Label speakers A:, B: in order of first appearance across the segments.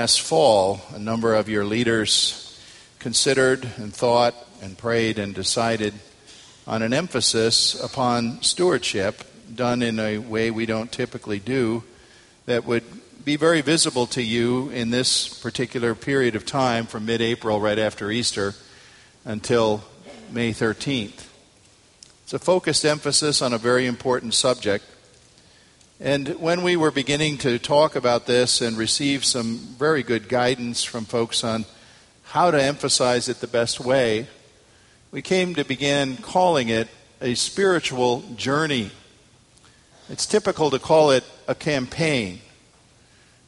A: Last fall, a number of your leaders considered and thought and prayed and decided on an emphasis upon stewardship done in a way we don't typically do that would be very visible to you in this particular period of time from mid April, right after Easter, until May 13th. It's a focused emphasis on a very important subject and when we were beginning to talk about this and receive some very good guidance from folks on how to emphasize it the best way, we came to begin calling it a spiritual journey. It's typical to call it a campaign.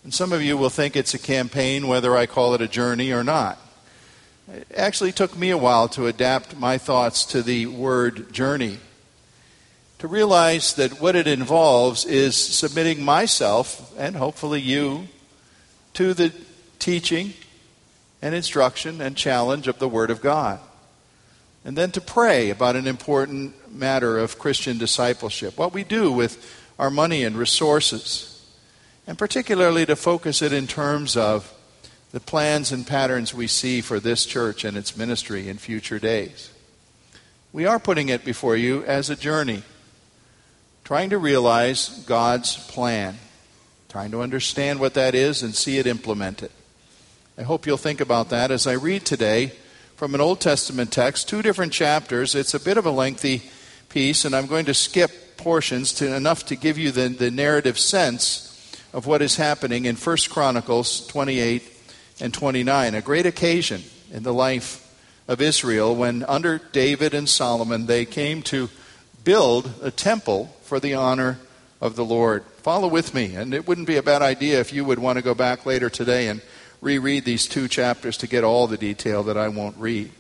A: And some of you will think it's a campaign whether I call it a journey or not. It actually took me a while to adapt my thoughts to the word journey to realize that what it involves is submitting myself and hopefully you to the teaching and instruction and challenge of the Word of God. And then to pray about an important matter of Christian discipleship, what we do with our money and resources, and particularly to focus it in terms of the plans and patterns we see for this church and its ministry in future days. We are putting it before you as a journey trying to realize God's plan, trying to understand what that is and see it implemented. I hope you'll think about that as I read today from an Old Testament text, two different chapters. It's a bit of a lengthy piece, and I'm going to skip portions to enough to give you the, the narrative sense of what is happening in 1 Chronicles 28 and 29, a great occasion in the life of Israel when under David and Solomon they came to build a temple for the honor of the Lord. Follow with me, and it wouldn't be a bad idea if you would want to go back later today and reread these two chapters to get all the detail that I won't read.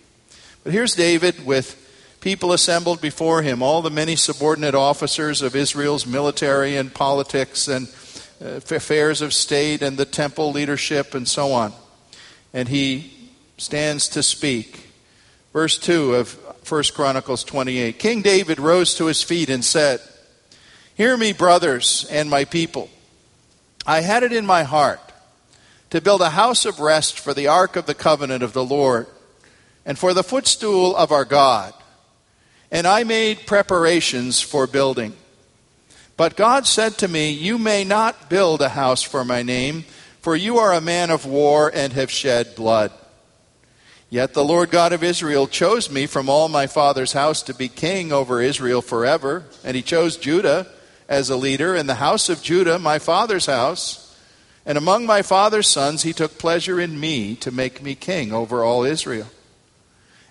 A: But here's David with people assembled before him, all the many subordinate officers of Israel's military and politics and uh, affairs of state and the temple leadership and so on. And he stands to speak. Verse 2 of 1 Chronicles 28. King David rose to his feet and said, Hear me, brothers and my people. I had it in my heart to build a house of rest for the ark of the covenant of the Lord and for the footstool of our God. And I made preparations for building. But God said to me, You may not build a house for my name, for you are a man of war and have shed blood. Yet the Lord God of Israel chose me from all my father's house to be king over Israel forever, and he chose Judah as a leader in the house of Judah, my father's house. And among my father's sons, he took pleasure in me to make me king over all Israel.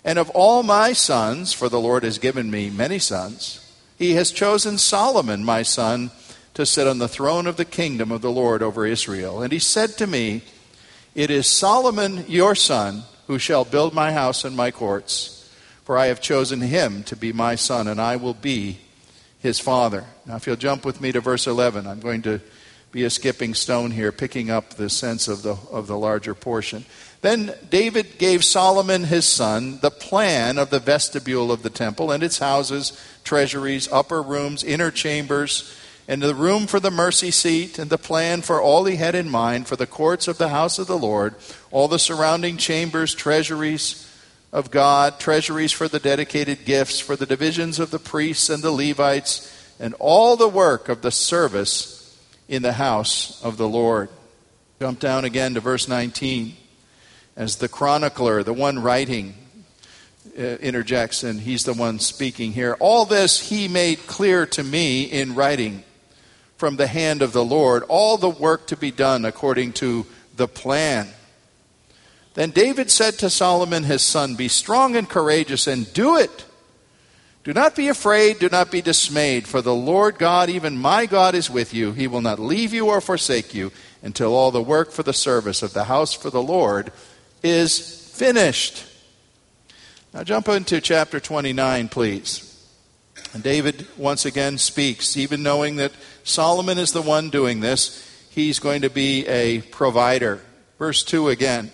A: And of all my sons, for the Lord has given me many sons, he has chosen Solomon, my son, to sit on the throne of the kingdom of the Lord over Israel. And he said to me, It is Solomon, your son, who shall build my house and my courts. For I have chosen him to be my son, and I will be his father. Now, if you'll jump with me to verse 11, I'm going to be a skipping stone here, picking up the sense of the, of the larger portion. Then David gave Solomon his son the plan of the vestibule of the temple and its houses, treasuries, upper rooms, inner chambers, and the room for the mercy seat, and the plan for all he had in mind for the courts of the house of the Lord, all the surrounding chambers, treasuries of God, treasuries for the dedicated gifts, for the divisions of the priests and the Levites, and all the work of the service in the house of the Lord. Jump down again to verse 19. As the chronicler, the one writing, uh, interjects, and he's the one speaking here. All this he made clear to me in writing from the hand of the Lord, all the work to be done according to the plan. Then David said to Solomon his son, Be strong and courageous, and do it. Do not be afraid, do not be dismayed, for the Lord God, even my God, is with you. He will not leave you or forsake you until all the work for the service of the house for the Lord is finished. Now jump into chapter 29, please. And David once again speaks, even knowing that Solomon is the one doing this, he's going to be a provider. Verse 2 again.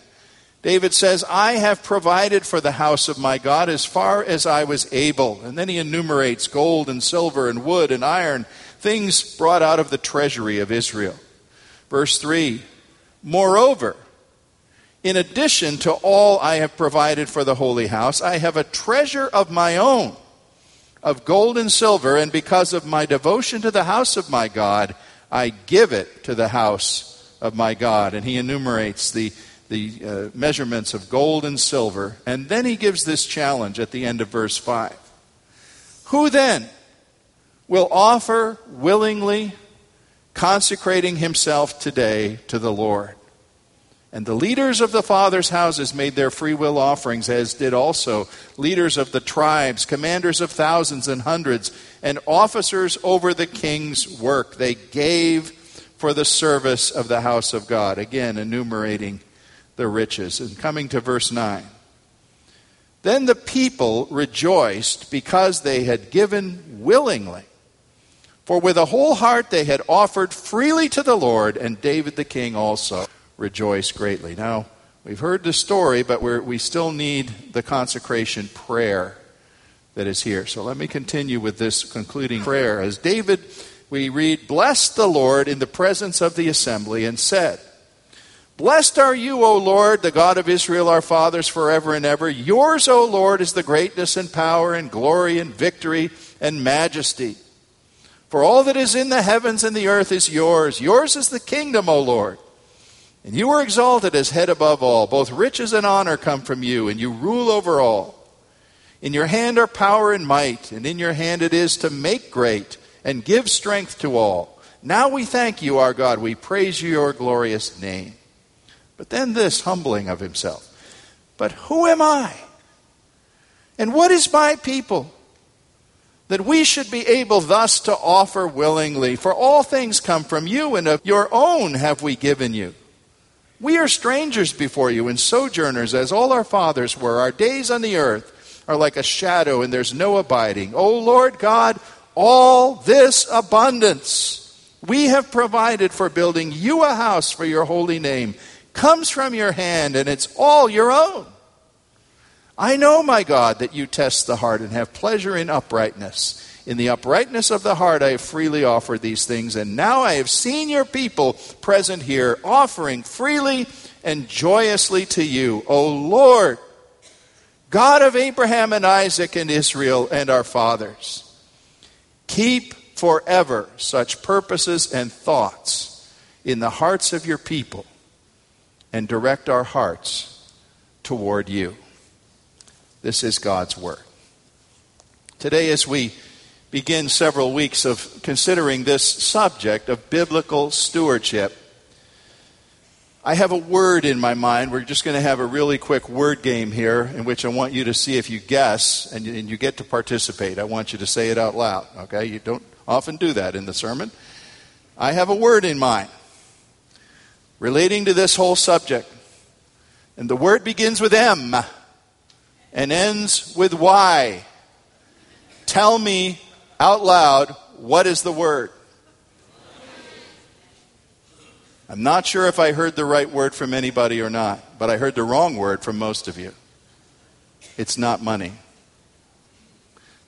A: David says, I have provided for the house of my God as far as I was able. And then he enumerates gold and silver and wood and iron, things brought out of the treasury of Israel. Verse 3 Moreover, in addition to all I have provided for the holy house, I have a treasure of my own of gold and silver, and because of my devotion to the house of my God, I give it to the house of my God. And he enumerates the the uh, measurements of gold and silver. And then he gives this challenge at the end of verse 5. Who then will offer willingly, consecrating himself today to the Lord? And the leaders of the fathers' houses made their free will offerings, as did also leaders of the tribes, commanders of thousands and hundreds, and officers over the king's work. They gave for the service of the house of God. Again, enumerating the riches. And coming to verse 9. Then the people rejoiced because they had given willingly. For with a whole heart they had offered freely to the Lord, and David the king also rejoiced greatly. Now, we've heard the story, but we still need the consecration prayer that is here. So let me continue with this concluding prayer. As David, we read, Blessed the Lord in the presence of the assembly, and said, Blessed are you, O Lord, the God of Israel, our fathers, forever and ever. Yours, O Lord, is the greatness and power and glory and victory and majesty. For all that is in the heavens and the earth is yours. Yours is the kingdom, O Lord. And you are exalted as head above all. Both riches and honor come from you, and you rule over all. In your hand are power and might, and in your hand it is to make great and give strength to all. Now we thank you, our God. We praise you, your glorious name. But then this humbling of himself. But who am I? And what is my people? That we should be able thus to offer willingly. For all things come from you, and of your own have we given you. We are strangers before you and sojourners, as all our fathers were. Our days on the earth are like a shadow, and there's no abiding. O Lord God, all this abundance we have provided for building you a house for your holy name comes from your hand and it's all your own. I know, my God, that you test the heart and have pleasure in uprightness. In the uprightness of the heart, I have freely offered these things, and now I have seen your people present here, offering freely and joyously to you, O Lord, God of Abraham and Isaac and Israel and our fathers. Keep forever such purposes and thoughts in the hearts of your people and direct our hearts toward you. This is God's Word. Today, as we begin several weeks of considering this subject of biblical stewardship, I have a word in my mind. We're just going to have a really quick word game here in which I want you to see if you guess and you, get to participate. I want you to say it out loud, okay? You don't often do that in the sermon. I have a word in mind relating to this whole subject. And the word begins with M and ends with Y. Tell me out loud what is the word? I'm not sure if I heard the right word from anybody or not, but I heard the wrong word from most of you. It's not money.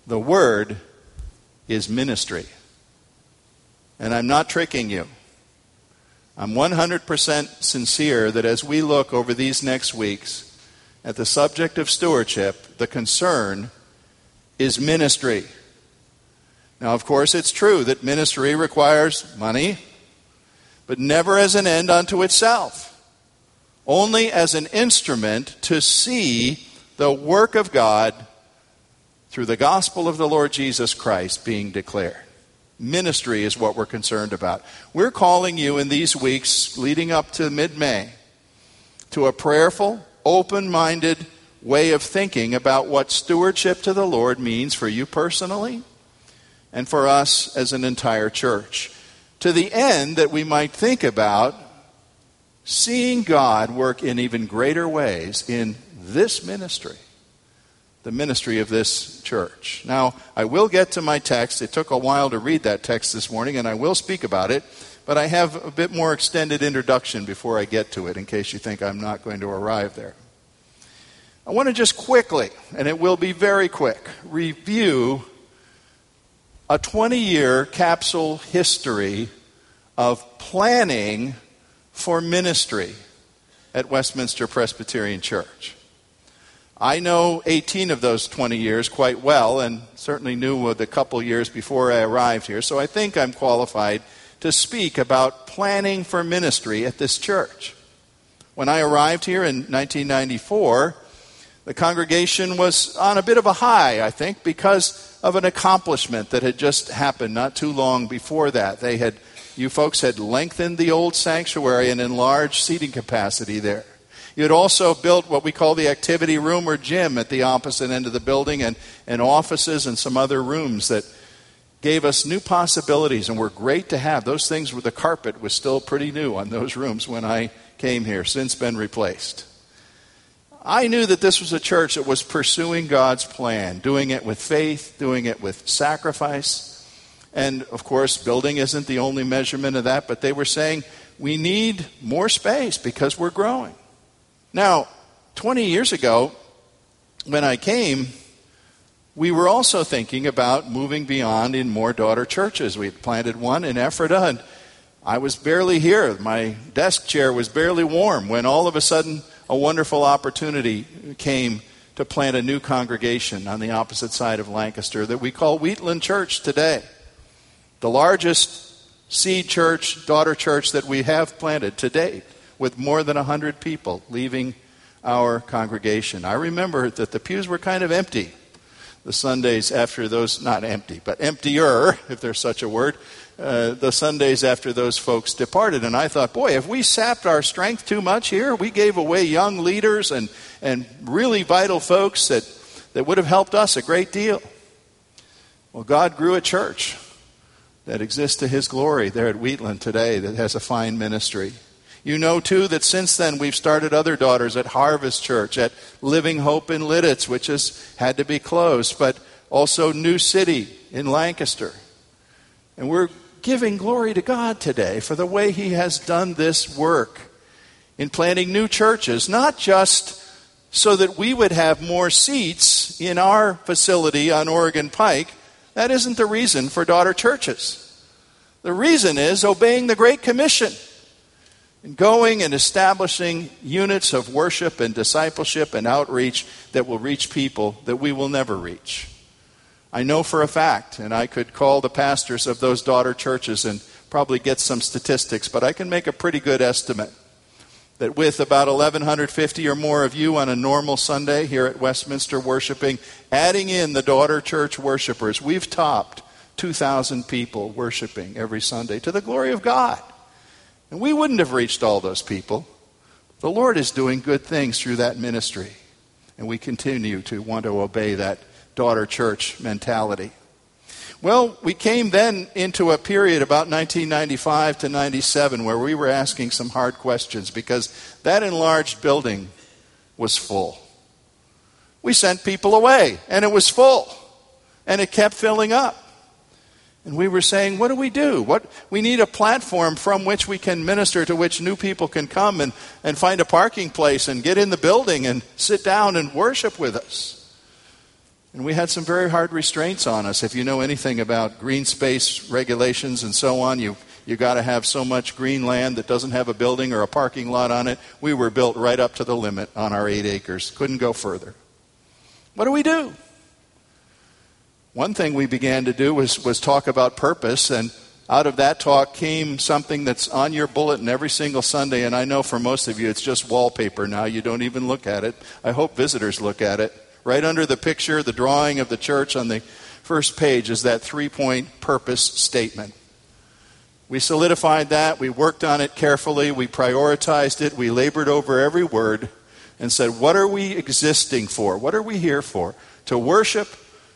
A: The word is ministry. And I'm not tricking you. I'm 100% sincere that as we look over these next weeks at the subject of stewardship, the concern is ministry. Now, of course, it's true that ministry requires money, but never as an end unto itself, only as an instrument to see the work of God through the gospel of the Lord Jesus Christ being declared. Ministry is what we're concerned about. We're calling you in these weeks leading up to mid May to a prayerful, open minded way of thinking about what stewardship to the Lord means for you personally and for us as an entire church. To the end that we might think about seeing God work in even greater ways in this ministry, the ministry of this church. Now, I will get to my text. It took a while to read that text this morning, and I will speak about it, but I have a bit more extended introduction before I get to it in case you think I'm not going to arrive there. I want to just quickly, and it will be very quick, review a 20 year capsule history of planning for ministry at Westminster Presbyterian Church. I know 18 of those 20 years quite well, and certainly knew the couple years before I arrived here, so I think I'm qualified to speak about planning for ministry at this church. When I arrived here in 1994, the congregation was on a bit of a high, I think, because of an accomplishment that had just happened not too long before that. They had, you folks had lengthened the old sanctuary and enlarged seating capacity there. You had also built what we call the activity room or gym at the opposite end of the building and, and offices and some other rooms that gave us new possibilities and were great to have. Those things where the carpet was still pretty new on those rooms when I came here, since been replaced. I knew that this was a church that was pursuing God's plan, doing it with faith, doing it with sacrifice. And of course, building isn't the only measurement of that, but they were saying we need more space because we're growing. Now, 20 years ago, when I came, we were also thinking about moving beyond in more daughter churches. We had planted one in Ephrata, and I was barely here. My desk chair was barely warm when all of a sudden a wonderful opportunity came to plant a new congregation on the opposite side of Lancaster that we call Wheatland Church today. The largest seed church, daughter church that we have planted to date, with more than 100 people leaving our congregation. I remember that the pews were kind of empty the Sundays after those, not empty, but emptier, if there's such a word, uh, the Sundays after those folks departed. And I thought, boy, have we sapped our strength too much here? We gave away young leaders and, and really vital folks that, that would have helped us a great deal. Well, God grew a church that exists to His glory there at Wheatland today that has a fine ministry. You know, too, that since then we've started other daughters at Harvest Church, at Living Hope in Lititz, which has had to be closed, but also New City in Lancaster. And we're giving glory to God today for the way He has done this work in planting new churches, not just so that we would have more seats in our facility on Oregon Pike. That isn't the reason for daughter churches. The reason is obeying the Great Commission and going and establishing units of worship and discipleship and outreach that will reach people that we will never reach. I know for a fact, and I could call the pastors of those daughter churches and probably get some statistics, but I can make a pretty good estimate that with about 1,150 or more of you on a normal Sunday here at Westminster worshiping, adding in the daughter church worshipers, we've topped 2,000 people worshiping every Sunday to the glory of God. And we wouldn't have reached all those people. The Lord is doing good things through that ministry. And we continue to want to obey that daughter church mentality. Well, we came then into a period about 1995 to 97 where we were asking some hard questions because that enlarged building was full. We sent people away and it was full and it kept filling up. And we were saying, what do we do? What, we need a platform from which we can minister, to which new people can come and, and find a parking place and get in the building and sit down and worship with us. And we had some very hard restraints on us. If you know anything about green space regulations and so on, you you got to have so much green land that doesn't have a building or a parking lot on it. We were built right up to the limit on our eight acres. Couldn't go further. What do we do? One thing we began to do was, was talk about purpose, and out of that talk came something that's on your bulletin every single Sunday, and I know for most of you it's just wallpaper now. You don't even look at it. I hope visitors look at it. Right under the picture, the drawing of the church on the first page is that three point purpose statement. We solidified that, we worked on it carefully, we prioritized it, we labored over every word and said, What are we existing for? What are we here for? To worship,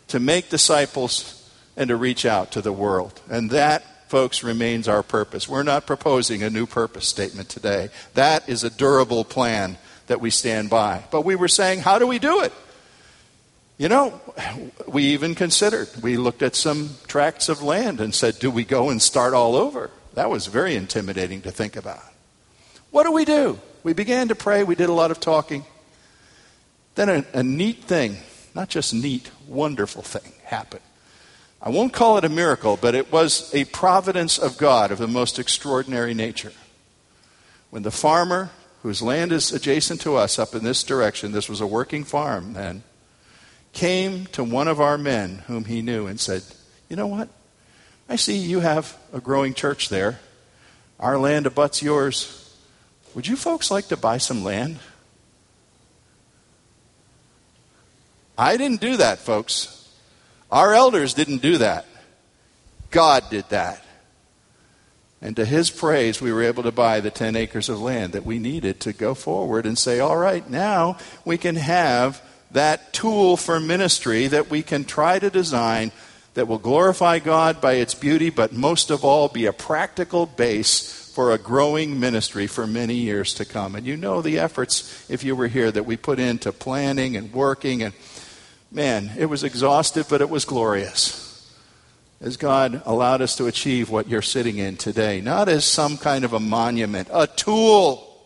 A: to make disciples, and to reach out to the world. And that, folks, remains our purpose. We're not proposing a new purpose statement today. That is a durable plan that we stand by. But we were saying, How do we do it? You know, we even considered, we looked at some tracts of land and said, Do we go and start all over? That was very intimidating to think about. What do we do? We began to pray. We did a lot of talking. Then a, a neat thing, not just neat, wonderful thing happened. I won't call it a miracle, but it was a providence of God of the most extraordinary nature. When the farmer, whose land is adjacent to us up in this direction, this was a working farm then, came to one of our men whom he knew and said, You know what? I see you have a growing church there. Our land abuts yours. Would you folks like to buy some land? I didn't do that, folks. Our elders didn't do that. God did that. And to his praise, we were able to buy the 10 acres of land that we needed to go forward and say, all right, now we can have that tool for ministry that we can try to design that will glorify God by its beauty, but most of all, be a practical base for a growing ministry for many years to come. And you know the efforts, if you were here, that we put into planning and working. And man, it was exhaustive, but it was glorious. As God allowed us to achieve what you're sitting in today, not as some kind of a monument, a tool,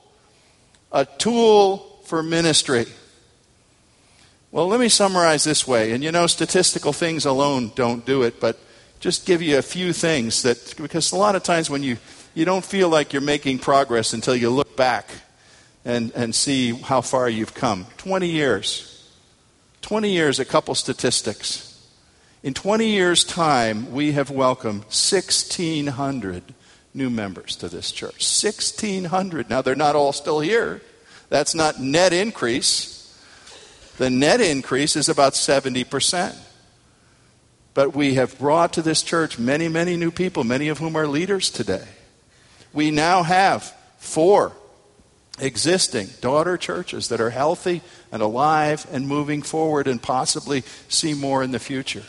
A: a tool for ministry. Well, let me summarize this way. And you know, statistical things alone don't do it, but just give you a few things that, because a lot of times when you you don't feel like you're making progress until you look back and, and see how far you've come. 20 years. 20 years, a couple statistics. In 20 years' time, we have welcomed 1,600 new members to this church. 1,600. Now, they're not all still here. That's not net increase. The net increase is about 70%. But we have brought to this church many, many new people, many of whom are leaders today we now have four existing daughter churches that are healthy and alive and moving forward and possibly see more in the future.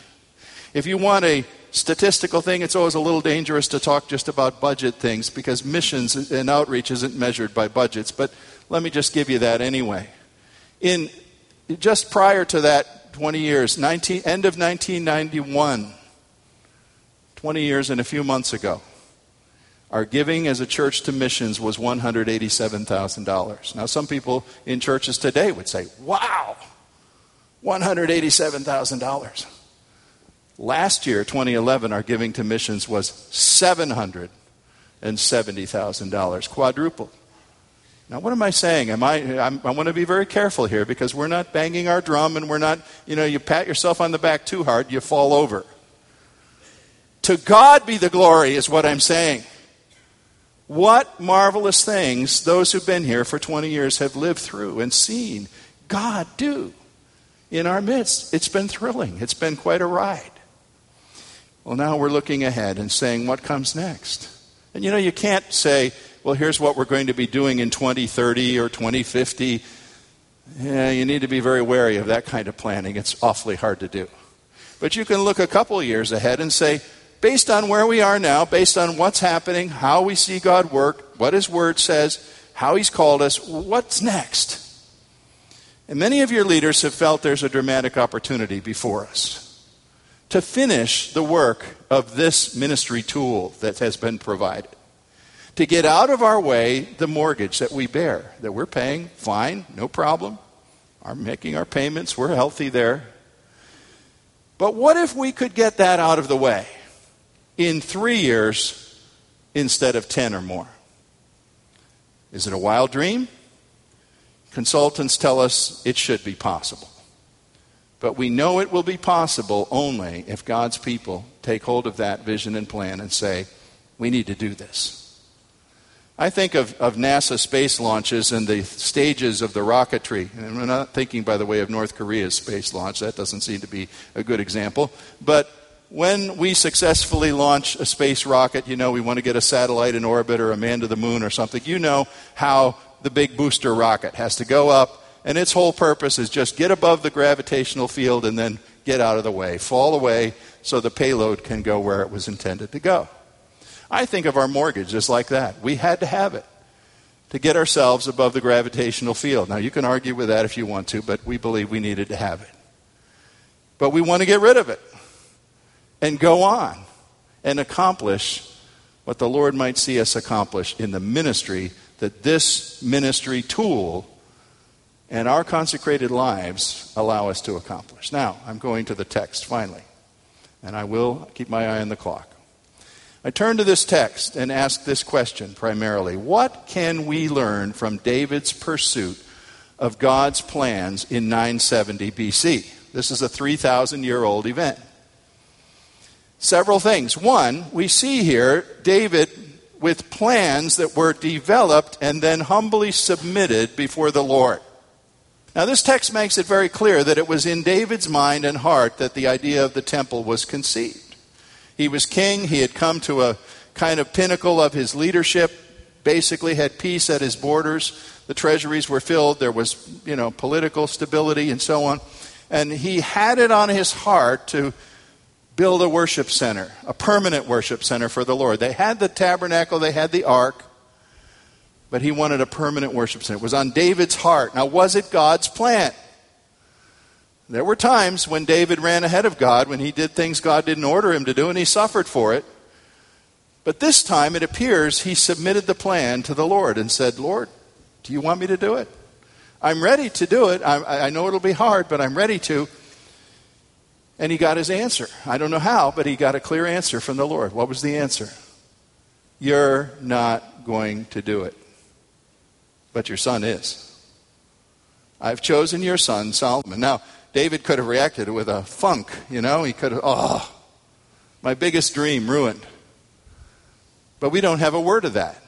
A: If you want a statistical thing, it's always a little dangerous to talk just about budget things because missions and outreach isn't measured by budgets. But let me just give you that anyway. In just prior to that 20 years, 19, end of 1991, 20 years and a few months ago, our giving as a church to missions was $187,000. Now, some people in churches today would say, wow, $187,000. Last year, 2011, our giving to missions was $770,000, quadrupled. Now, what am I saying? Am I, I'm, i want to be very careful here because we're not banging our drum and we're not, you know, you pat yourself on the back too hard, you fall over. To God be the glory, is what I'm saying. What marvelous things those who've been here for 20 years have lived through and seen God do in our midst. It's been thrilling, it's been quite a ride. Well, now we're looking ahead and saying, what comes next? And you know, you can't say, well, here's what we're going to be doing in 2030 or 2050. Yeah, you need to be very wary of that kind of planning. It's awfully hard to do. But you can look a couple years ahead and say, based on where we are now, based on what's happening, how we see God work, what His Word says, how He's called us, what's next? And many of your leaders have felt there's a dramatic opportunity before us to finish the work of this ministry tool that has been provided. To get out of our way the mortgage that we bear, that we're paying, fine, no problem. Are making our payments, we're healthy there. But what if we could get that out of the way? In three years instead of 10 or more. Is it a wild dream? Consultants tell us it should be possible. But we know it will be possible only if God's people take hold of that vision and plan and say, we need to do this. I think of, of NASA space launches and the stages of the rocketry. And I'm not thinking, by the way, of North Korea's space launch. That doesn't seem to be a good example. But when we successfully launch a space rocket, you know, we want to get a satellite in orbit or a man to the moon or something, you know how the big booster rocket has to go up, and its whole purpose is just get above the gravitational field and then get out of the way, fall away so the payload can go where it was intended to go. I think of our mortgage just like that. We had to have it to get ourselves above the gravitational field. Now, you can argue with that if you want to, but we believe we needed to have it. But we want to get rid of it and go on and accomplish what the Lord might see us accomplish in the ministry that this ministry tool and our consecrated lives allow us to accomplish. Now, I'm going to the text finally, and I will keep my eye on the clock. I turn to this text and ask this question primarily What can we learn from David's pursuit of God's plans in 970 BC? This is a 3,000 year old event. Several things. One, we see here David with plans that were developed and then humbly submitted before the Lord. Now, this text makes it very clear that it was in David's mind and heart that the idea of the temple was conceived. He was king, he had come to a kind of pinnacle of his leadership, basically had peace at his borders. The treasuries were filled, there was, you know, political stability and so on. And he had it on his heart to build a worship center, a permanent worship center for the Lord. They had the tabernacle, they had the ark, but he wanted a permanent worship center. It was on David's heart. Now, was it God's plan? There were times when David ran ahead of God, when he did things God didn't order him to do, and he suffered for it. But this time, it appears he submitted the plan to the Lord and said, Lord, do you want me to do it? I'm ready to do it. I, I know it'll be hard, but I'm ready to. And he got his answer. I don't know how, but he got a clear answer from the Lord. What was the answer? You're not going to do it but your son is. I've chosen your son, Solomon. Now, David could have reacted with a funk, you know. He could have, oh, my biggest dream ruined. But we don't have a word of that.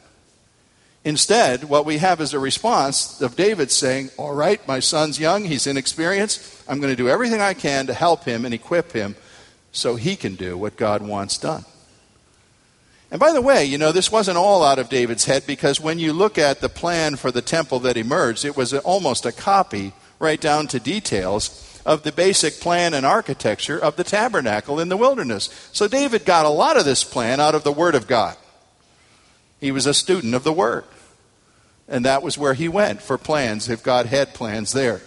A: Instead, what we have is a response of David saying, All right, my son's young, he's inexperienced. I'm going to do everything I can to help him and equip him so he can do what God wants done. And by the way, you know, this wasn't all out of David's head because when you look at the plan for the temple that emerged, it was almost a copy, right down to details, of the basic plan and architecture of the tabernacle in the wilderness. So David got a lot of this plan out of the Word of God. He was a student of the Word. And that was where he went for plans, if God had plans there.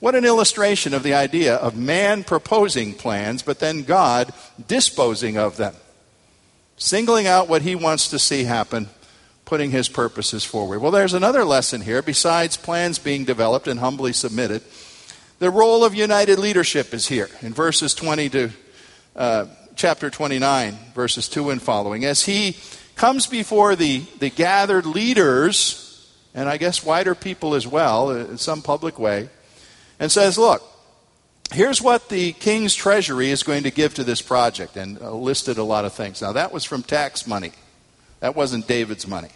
A: What an illustration of the idea of man proposing plans, but then God disposing of them singling out what he wants to see happen, putting his purposes forward. Well, there's another lesson here. Besides plans being developed and humbly submitted, the role of united leadership is here in verses 20 to uh, chapter 29, verses 2 and following. As he comes before the, the gathered leaders, and I guess wider people as well, in some public way, and says, Look, here's what the king's treasury is going to give to this project, and uh, listed a lot of things. Now, that was from tax money, that wasn't David's money.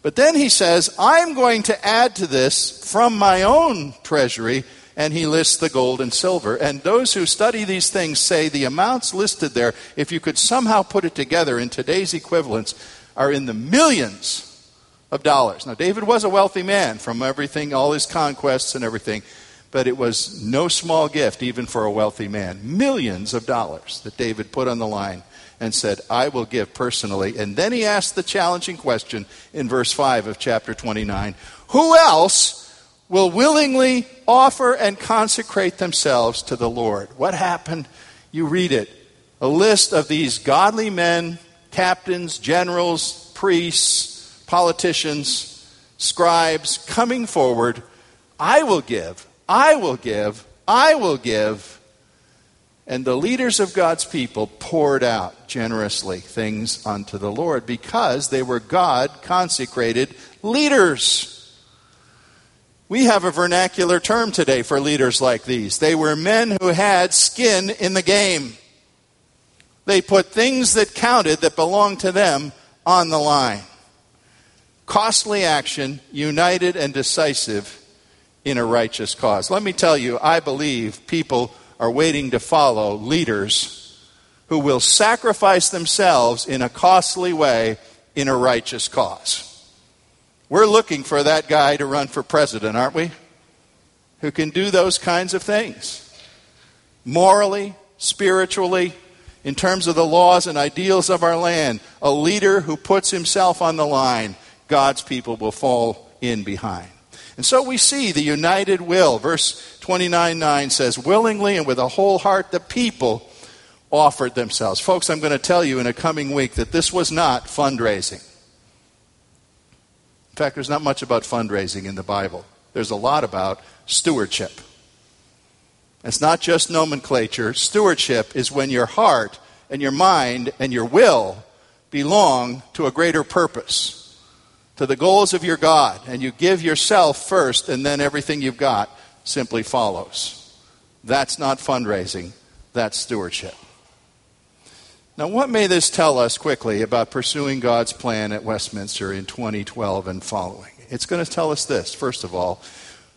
A: But then he says, I'm going to add to this from my own treasury, and he lists the gold and silver. And those who study these things say the amounts listed there, if you could somehow put it together in today's equivalents, are in the millions of dollars. Now, David was a wealthy man from everything, all his conquests and everything but it was no small gift, even for a wealthy man. Millions of dollars that David put on the line and said, I will give personally. And then he asked the challenging question in verse 5 of chapter 29 Who else will willingly offer and consecrate themselves to the Lord? What happened? You read it. A list of these godly men, captains, generals, priests, politicians, scribes coming forward. I will give I will give, I will give. And the leaders of God's people poured out generously things unto the Lord because they were God consecrated leaders. We have a vernacular term today for leaders like these. They were men who had skin in the game. They put things that counted, that belonged to them, on the line. Costly action, united and decisive in a righteous cause. Let me tell you, I believe people are waiting to follow leaders who will sacrifice themselves in a costly way in a righteous cause. We're looking for that guy to run for president, aren't we? who can do those kinds of things. Morally, spiritually, in terms of the laws and ideals of our land, a leader who puts himself on the line, God's people will fall in behind. And so we see the united will. Verse 29 9 says, Willingly and with a whole heart the people offered themselves. Folks, I'm going to tell you in a coming week that this was not fundraising. In fact, there's not much about fundraising in the Bible, there's a lot about stewardship. It's not just nomenclature. Stewardship is when your heart and your mind and your will belong to a greater purpose, to the goals of your God, and you give yourself first, and then everything you've got simply follows. That's not fundraising, that's stewardship. Now, what may this tell us quickly about pursuing God's plan at Westminster in 2012 and following? It's going to tell us this, first of all.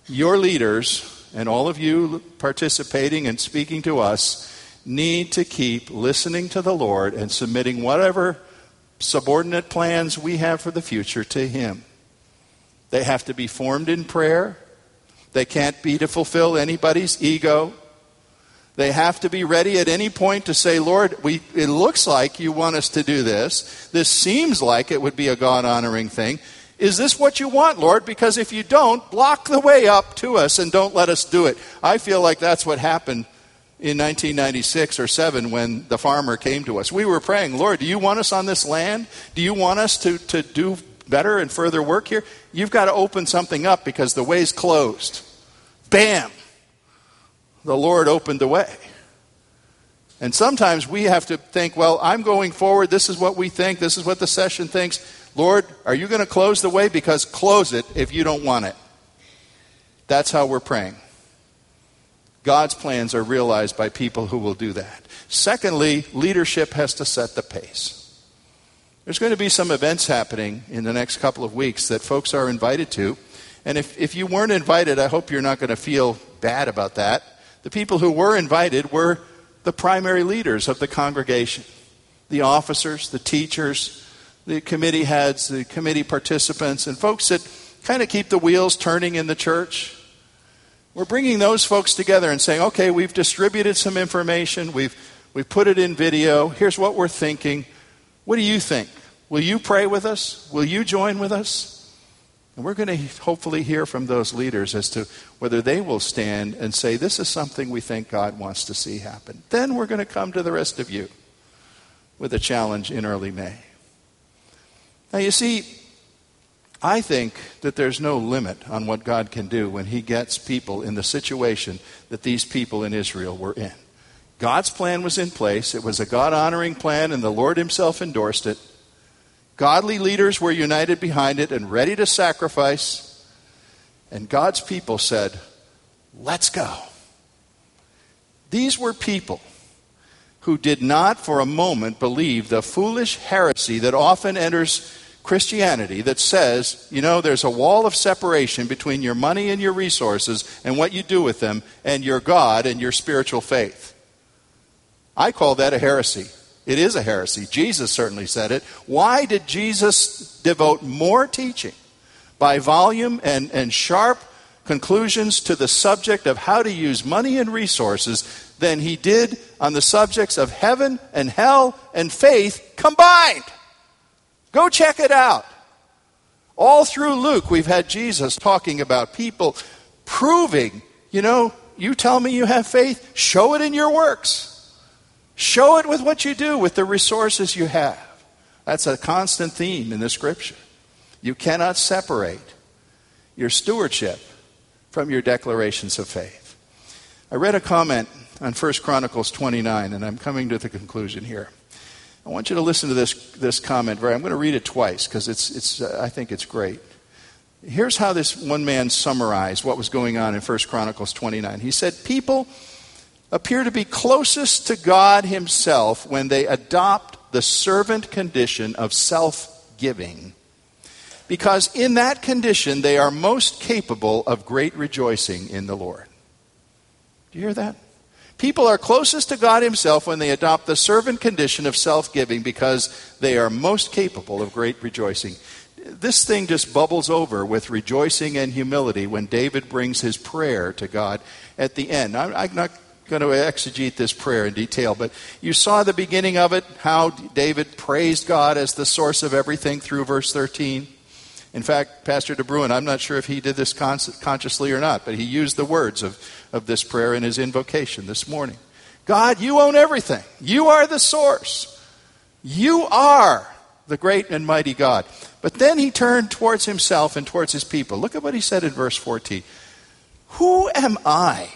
A: Your leaders and all of you participating and speaking to us need to keep listening to the Lord and submitting whatever subordinate plans we have for the future to Him. They have to be formed in prayer. They can't be to fulfill anybody's ego. They have to be ready at any point to say, Lord, we, it looks like you want us to do this. This seems like it would be a God honoring thing. Is this what you want, Lord? Because if you don't, block the way up to us and don't let us do it. I feel like that's what happened in 1996 or 7 when the farmer came to us. We were praying, Lord, do you want us on this land? Do you want us to, to do better and further work here? You've got to open something up because the way's closed. Bam! The Lord opened the way. And sometimes we have to think, well, I'm going forward. This is what we think. This is what the session thinks. Lord, are you going to close the way? Because close it if you don't want it. That's how we're praying. God's plans are realized by people who will do that. Secondly, leadership has to set the pace. There's going to be some events happening in the next couple of weeks that folks are invited to. And if, if you weren't invited, I hope you're not going to feel bad about that. The people who were invited were the primary leaders of the congregation the officers, the teachers, the committee heads, the committee participants, and folks that kind of keep the wheels turning in the church. We're bringing those folks together and saying, okay, we've distributed some information, we've, we've put it in video, here's what we're thinking. What do you think? Will you pray with us? Will you join with us? And we're going to hopefully hear from those leaders as to whether they will stand and say, This is something we think God wants to see happen. Then we're going to come to the rest of you with a challenge in early May. Now, you see, I think that there's no limit on what God can do when He gets people in the situation that these people in Israel were in. God's plan was in place, it was a God honoring plan, and the Lord Himself endorsed it. Godly leaders were united behind it and ready to sacrifice. And God's people said, Let's go. These were people who did not for a moment believe the foolish heresy that often enters Christianity that says, you know, there's a wall of separation between your money and your resources and what you do with them and your God and your spiritual faith. I call that a heresy. It is a heresy. Jesus certainly said it. Why did Jesus devote more teaching by volume and, and sharp conclusions to the subject of how to use money and resources than he did on the subjects of heaven and hell and faith combined? Go check it out. All through Luke, we've had Jesus talking about people proving, you know, you tell me you have faith, show it in your works. Show it with what you do, with the resources you have. That's a constant theme in the scripture. You cannot separate your stewardship from your declarations of faith. I read a comment on 1 Chronicles 29, and I'm coming to the conclusion here. I want you to listen to this, this comment. Very. I'm going to read it twice because it's, it's, uh, I think it's great. Here's how this one man summarized what was going on in 1 Chronicles 29. He said, People appear to be closest to God Himself when they adopt the servant condition of self giving. Because in that condition, they are most capable of great rejoicing in the Lord. Do you hear that? People are closest to God Himself when they adopt the servant condition of self giving because they are most capable of great rejoicing. this thing just bubbles over with rejoicing and humility when David brings his prayer to God at the end. I'm, not going to exegete this prayer in detail, but you saw the beginning of it, how David praised God as the source of everything through verse 13. In fact, Pastor De Bruin, I'm not sure if he did this consciously or not, but he used the words of, of this prayer in his invocation this morning. God, you own everything. You are the source. You are the great and mighty God. But then he turned towards himself and towards his people. Look at what he said in verse 14. Who am I?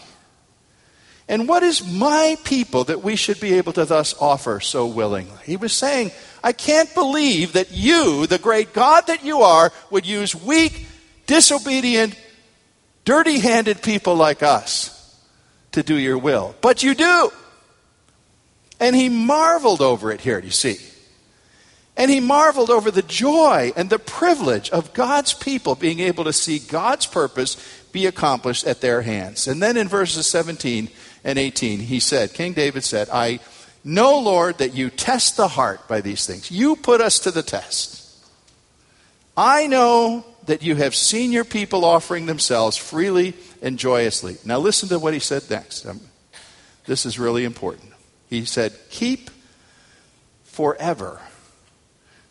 A: And what is my people that we should be able to thus offer so willingly? He was saying, I can't believe that you, the great God that you are, would use weak, disobedient, dirty handed people like us to do your will. But you do. And he marveled over it here, you see. And he marveled over the joy and the privilege of God's people being able to see God's purpose be accomplished at their hands. And then in verses 17 and 18, he said, King David said, I know, Lord, that you test the heart by these things. You put us to the test. I know that you have seen your people offering themselves freely and joyously. Now listen to what he said next. Um, this is really important. He said, Keep forever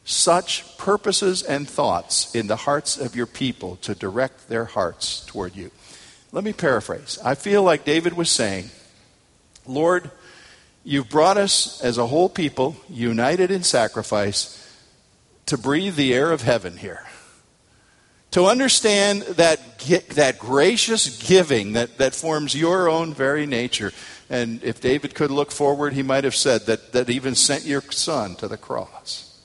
A: such purposes and thoughts in the hearts of your people to direct their hearts toward you. Let me paraphrase. I feel like David was saying, Lord, you've brought us as a whole people, united in sacrifice, to breathe the air of heaven here. To understand that, that gracious giving that, that forms your own very nature. And if David could look forward, he might have said that, that even sent your son to the cross.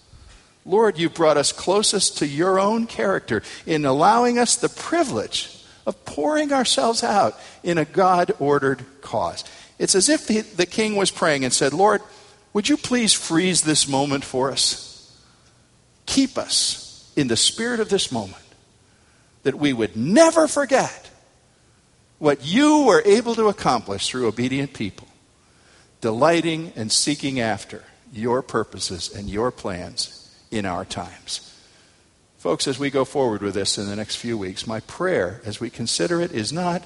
A: Lord, you brought us closest to your own character in allowing us the privilege of pouring ourselves out in a God ordered cause. It's as if the, the, king was praying and said, Lord, would you please freeze this moment for us? Keep us in the spirit of this moment, that we would never forget what you were able to accomplish through obedient people, delighting and seeking after your purposes and your plans in our times. Folks, as we go forward with this in the next few weeks, my prayer as we consider it is not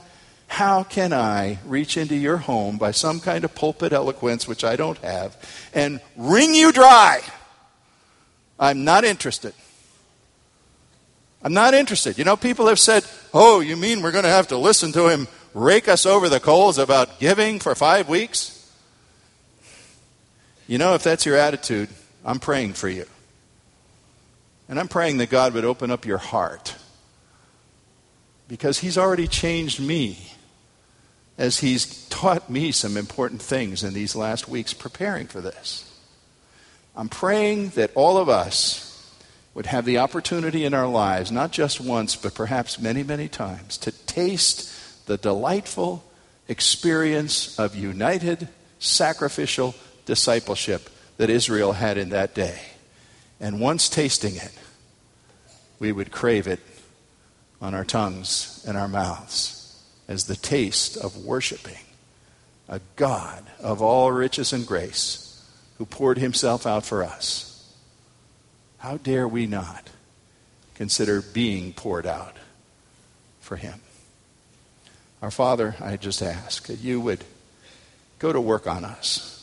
A: how can I reach into your home by some kind of pulpit eloquence, which I don't have, and wring you dry. I'm not interested. I'm not interested. You know, people have said, oh, you mean we're going to have to listen to him rake us over the coals about giving for five weeks? You know, if that's your attitude, I'm praying for you. And I'm praying that God would open up your heart because He's already changed me as He's taught me some important things in these last weeks preparing for this. I'm praying that all of us would have the opportunity in our lives, not just once, but perhaps many, many times, to taste the delightful experience of united sacrificial discipleship that Israel had in that day. And once tasting it, we would crave it on our tongues and our mouths as the taste of worshiping a God of all riches and grace who poured himself out for us. How dare we not consider being poured out for him? Our Father, I just ask that you would go to work on us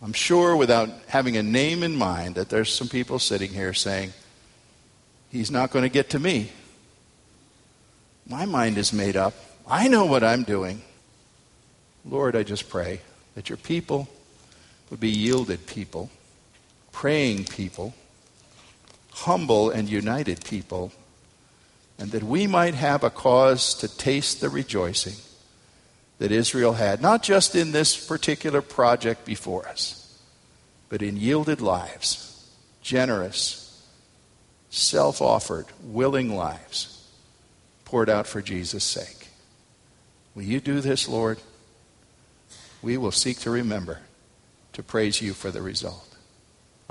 A: I'm sure without having a name in mind that there's some people sitting here saying, He's not going to get to me. My mind is made up. I know what I'm doing. Lord, I just pray that your people would be yielded people, praying people, humble and united people, and that we might have a cause to taste the rejoicing that Israel had, not just in this particular project before us, but in yielded lives, generous, self offered, willing lives poured out for Jesus' sake. Will you do this, Lord? We will seek to remember to praise you for the result.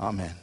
A: Amen.